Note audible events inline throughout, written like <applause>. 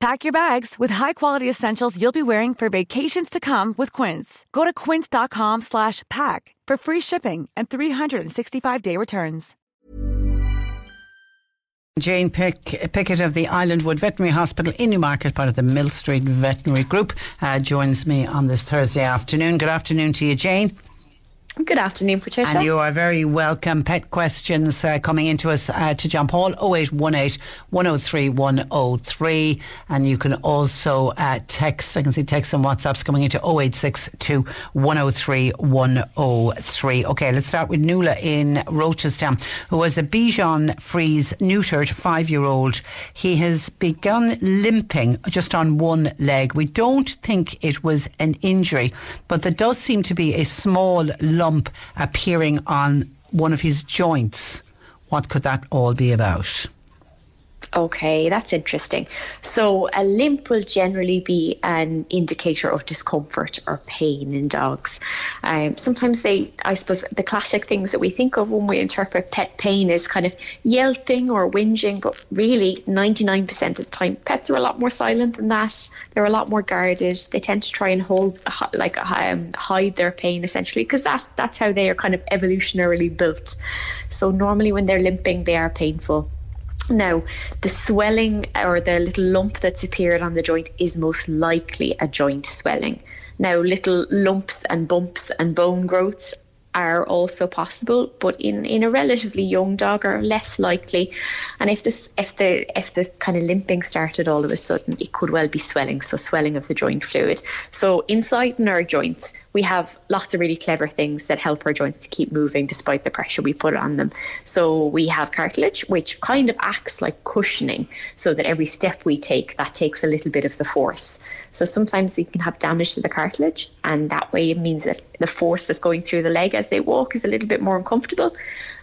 Pack your bags with high-quality essentials you'll be wearing for vacations to come with Quince. Go to quince.com slash pack for free shipping and 365-day returns. Jane Pick, Pickett of the Islandwood Veterinary Hospital in Newmarket, part of the Mill Street Veterinary Group, uh, joins me on this Thursday afternoon. Good afternoon to you, Jane. Good afternoon, Patricia. And you are very welcome. Pet questions uh, coming into us uh, to John Paul 0818 103 103. And you can also uh, text, I can see texts and WhatsApps coming into 0862 103 103. Okay, let's start with Nuala in Rochestown, who has a Bichon Frise neutered five year old. He has begun limping just on one leg. We don't think it was an injury, but there does seem to be a small lump appearing on one of his joints. What could that all be about? Okay, that's interesting. So, a limp will generally be an indicator of discomfort or pain in dogs. Um, sometimes they, I suppose, the classic things that we think of when we interpret pet pain is kind of yelping or whinging, but really, 99% of the time, pets are a lot more silent than that. They're a lot more guarded. They tend to try and hold, like, um, hide their pain essentially, because that's that's how they are kind of evolutionarily built. So, normally, when they're limping, they are painful. Now, the swelling or the little lump that's appeared on the joint is most likely a joint swelling. Now, little lumps and bumps and bone growths are also possible, but in, in a relatively young dog are less likely. And if this if the if the kind of limping started all of a sudden, it could well be swelling, so swelling of the joint fluid. So inside in our joints, we have lots of really clever things that help our joints to keep moving despite the pressure we put on them. So we have cartilage, which kind of acts like cushioning, so that every step we take, that takes a little bit of the force. So sometimes they can have damage to the cartilage, and that way it means that the force that's going through the leg as they walk is a little bit more uncomfortable.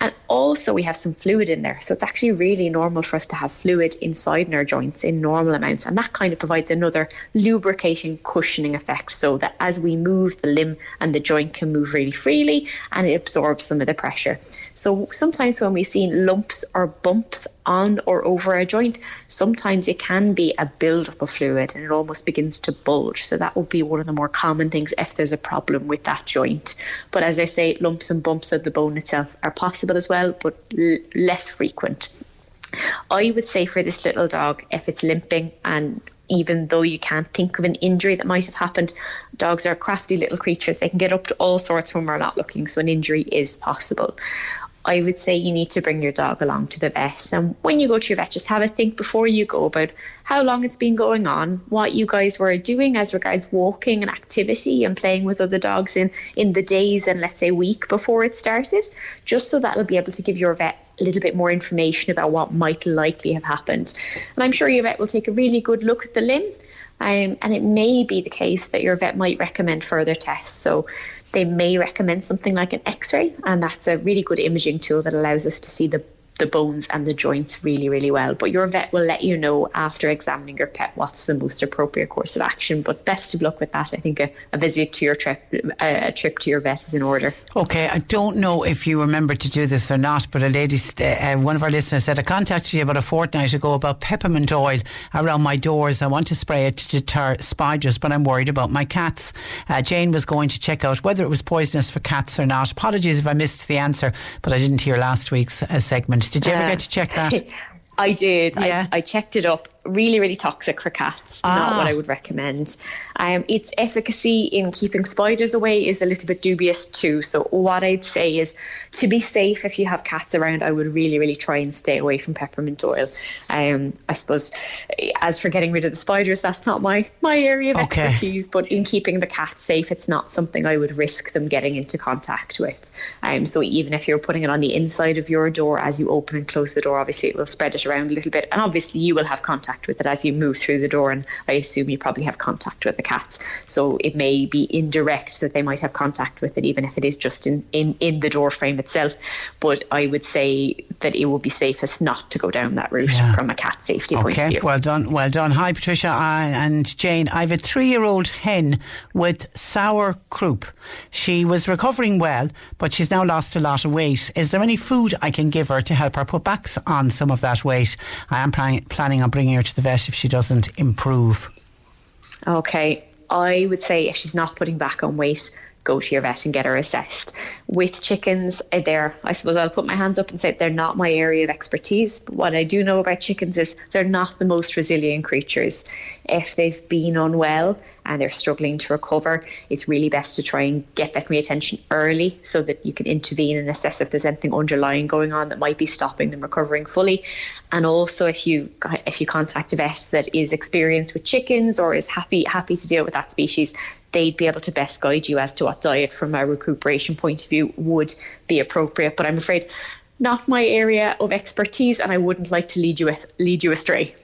And also, we have some fluid in there. So it's actually really normal for us to have fluid inside in our joints in normal amounts. And that kind of provides another lubricating, cushioning effect so that as we move, the limb and the joint can move really freely and it absorbs some of the pressure. So sometimes when we see lumps or bumps on or over a joint, sometimes it can be a buildup of fluid and it almost begins to bulge. So that would be one of the more common things if there's a problem with that joint. But as I say, lumps and bumps of the bone itself are possible possible as well, but l- less frequent. I would say for this little dog, if it's limping and even though you can't think of an injury that might have happened, dogs are crafty little creatures. They can get up to all sorts when we're not looking, so an injury is possible. I would say you need to bring your dog along to the vet. And when you go to your vet, just have a think before you go about how long it's been going on, what you guys were doing as regards walking and activity and playing with other dogs in, in the days and let's say week before it started, just so that'll be able to give your vet a little bit more information about what might likely have happened. And I'm sure your vet will take a really good look at the limb. Um, and it may be the case that your vet might recommend further tests. So they may recommend something like an x ray, and that's a really good imaging tool that allows us to see the the bones and the joints really, really well. But your vet will let you know after examining your pet what's the most appropriate course of action. But best of luck with that. I think a, a visit to your trip, a, trip to your vet is in order. Okay, I don't know if you remember to do this or not, but a lady, uh, one of our listeners said, I contacted you about a fortnight ago about peppermint oil around my doors. I want to spray it to deter spiders, but I'm worried about my cats. Uh, Jane was going to check out whether it was poisonous for cats or not. Apologies if I missed the answer, but I didn't hear last week's uh, segment. Did you ever uh, get to check that? <laughs> I did. Yeah. I, I checked it up really, really toxic for cats. Ah. Not what I would recommend. Um, its efficacy in keeping spiders away is a little bit dubious too. So what I'd say is to be safe, if you have cats around, I would really, really try and stay away from peppermint oil. Um, I suppose as for getting rid of the spiders, that's not my my area of okay. expertise. But in keeping the cats safe, it's not something I would risk them getting into contact with. Um, so even if you're putting it on the inside of your door as you open and close the door, obviously it will spread it around a little bit, and obviously you will have contact contact with it as you move through the door. And I assume you probably have contact with the cats. So it may be indirect that they might have contact with it, even if it is just in, in, in the door frame itself. But I would say that it would be safest not to go down that route yeah. from a cat safety okay. point of view. Well done. Well done. Hi, Patricia and Jane. I have a three year old hen with sour crop. She was recovering well, but she's now lost a lot of weight. Is there any food I can give her to help her put back on some of that weight? I am planning, planning on bringing her to the vet if she doesn't improve? Okay, I would say if she's not putting back on weight, go to your vet and get her assessed. With chickens, uh, there, I suppose I'll put my hands up and say they're not my area of expertise. But what I do know about chickens is they're not the most resilient creatures. If they've been unwell and they're struggling to recover, it's really best to try and get veterinary attention early so that you can intervene and assess if there's anything underlying going on that might be stopping them recovering fully. And also, if you if you contact a vet that is experienced with chickens or is happy happy to deal with that species, they'd be able to best guide you as to what diet from a recuperation point of view would be appropriate. But I'm afraid not my area of expertise, and I wouldn't like to lead you lead you astray.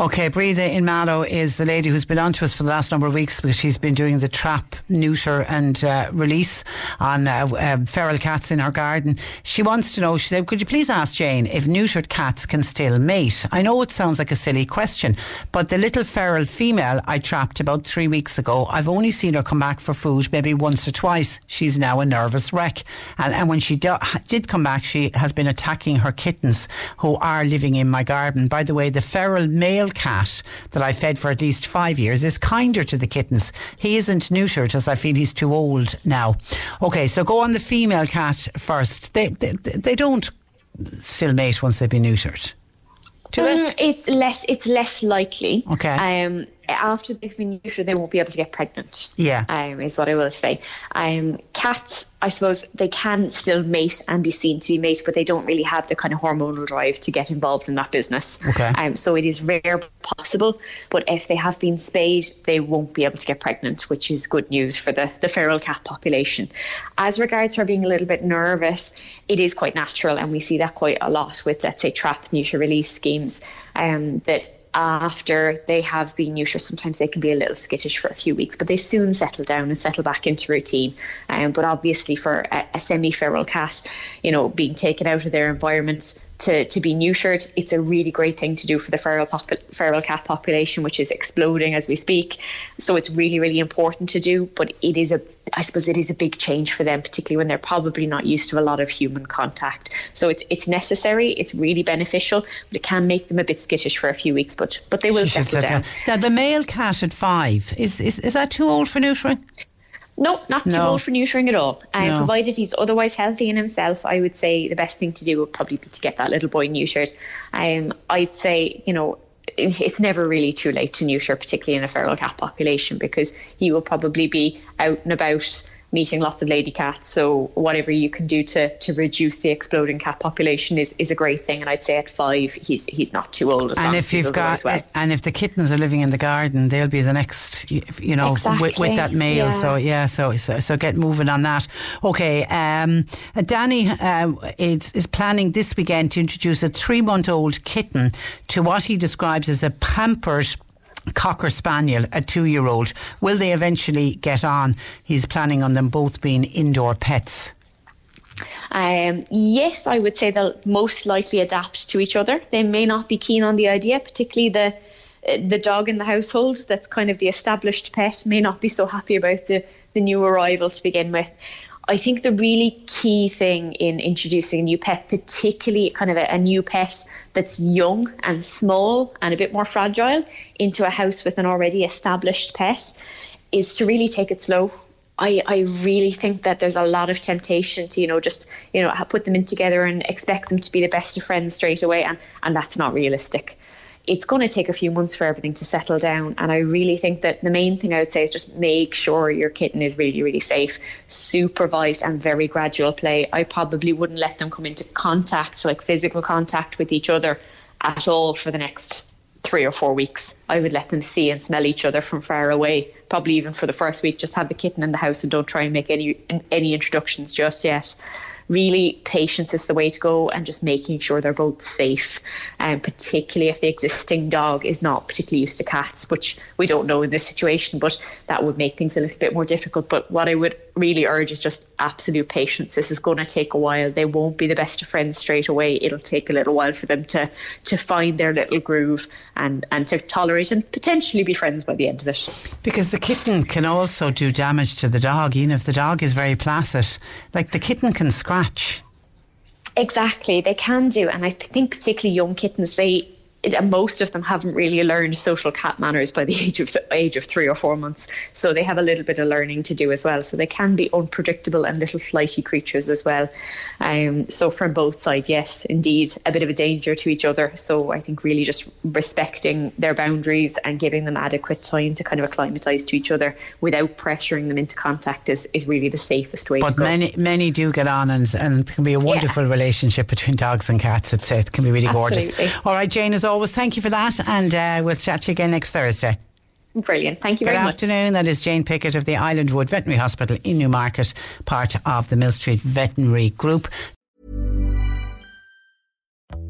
Okay, Breathe in Mallow is the lady who's been on to us for the last number of weeks because she's been doing the trap, neuter, and uh, release on uh, uh, feral cats in her garden. She wants to know, she said, Could you please ask Jane if neutered cats can still mate? I know it sounds like a silly question, but the little feral female I trapped about three weeks ago, I've only seen her come back for food maybe once or twice. She's now a nervous wreck. And, and when she do, did come back, she has been attacking her kittens who are living in my garden. By the way, the feral male cat that I fed for at least five years is kinder to the kittens. He isn't neutered as I feel he's too old now. Okay, so go on the female cat first. They, they, they don't still mate once they've been neutered. Mm, it's less. It's less likely. Okay. Um, after they've been neutered, they won't be able to get pregnant. Yeah. Um, is what I will say. Um, cats, I suppose they can still mate and be seen to be mate, but they don't really have the kind of hormonal drive to get involved in that business. Okay. Um, so it is rare possible, but if they have been spayed, they won't be able to get pregnant, which is good news for the, the feral cat population. As regards her being a little bit nervous, it is quite natural, and we see that quite a lot with, let's say, trap neuter release schemes. Um, that after they have been neutered, sometimes they can be a little skittish for a few weeks, but they soon settle down and settle back into routine. Um, but obviously, for a, a semi-feral cat, you know, being taken out of their environment to, to be neutered, it's a really great thing to do for the feral, popu- feral cat population, which is exploding as we speak. So it's really, really important to do. But it is a, I suppose, it is a big change for them, particularly when they're probably not used to a lot of human contact. So it's it's necessary. It's really beneficial, but it can make them a bit skittish for a few weeks. But but they will settle down. Now the male cat at five is is, is that too old for neutering? No, not too No. old for neutering at all. And No. provided he's otherwise healthy in himself, I would say the best thing to do would probably be to get that little boy neutered. Um, I'd say, you know, it's never really too late to neuter, particularly in a feral cat population, because he will probably be out and about meeting lots of lady cats. So whatever you can do to to reduce the exploding cat population is, is a great thing. And I'd say at five, he's he's not too old. As And if you've got, well. and if the kittens are living in the garden, they'll be the next, you know, with, with that male. So yeah. so, so so get moving on that. Okay, um, Danny uh, is is planning this weekend to introduce a three month old kitten to what he describes as a pampered. Cocker Spaniel, a two year old. Will they eventually get on? He's planning on them both being indoor pets. Um, yes, I would say they'll most likely adapt to each other. They may not be keen on the idea, particularly the uh, the dog in the household that's kind of the established pet may not be so happy about the the new arrival to begin with. I think the really key thing in introducing a new pet, particularly kind of a, a new pet that's young and small and a bit more fragile, into a house with an already established pet, is to really take it slow. I, I really think that there's a lot of temptation to, you know, just, you know, put them in together and expect them to be the best of friends straight away. And, and that's not realistic. It's going to take a few months for everything to settle down. And I really think that the main thing I would say is just make sure your kitten is really, really safe, supervised and very gradual play. I probably wouldn't let them come into contact, like physical contact with each other at all for the next three or four weeks. I would let them see and smell each other from far away. Probably even for the first week, just have the kitten in the house and don't try and make any any introductions just yet. Really, patience is the way to go, and just making sure they're both safe. And particularly if the existing dog is not particularly used to cats, which we don't know in this situation, but that would make things a little bit more difficult. But what I would really urge is just absolute patience. This is going to take a while. They won't be the best of friends straight away. It'll take a little while for them to to find their little groove and and to tolerate and potentially be friends by the end of it. Because the kitten can also do damage to the dog, even if the dog is very placid. Like the kitten can scratch. Exactly, they can do, and I think particularly young kittens, they it- most of them haven't really learned social cat manners by the <laughs> age of age of three or four months, so they have a little bit of learning to do as well. So they can be unpredictable and little flighty creatures as well. Um, so from both sides, yes, indeed, a bit of a danger to each other. So I think really just respecting their boundaries and giving them adequate time to kind of acclimatise to each other without pressuring them into contact is, is really the safest way. But many many do get on, and, and it can be a wonderful relationship between dogs and cats. It's, it can be really gorgeous. All right, Jane, as always, thank you for that, and uh, we'll chat to you again next Thursday. Brilliant. Thank you Good very much. Good afternoon. That is Jane Pickett of the Island Wood Veterinary Hospital in Newmarket, part of the Mill Street Veterinary Group.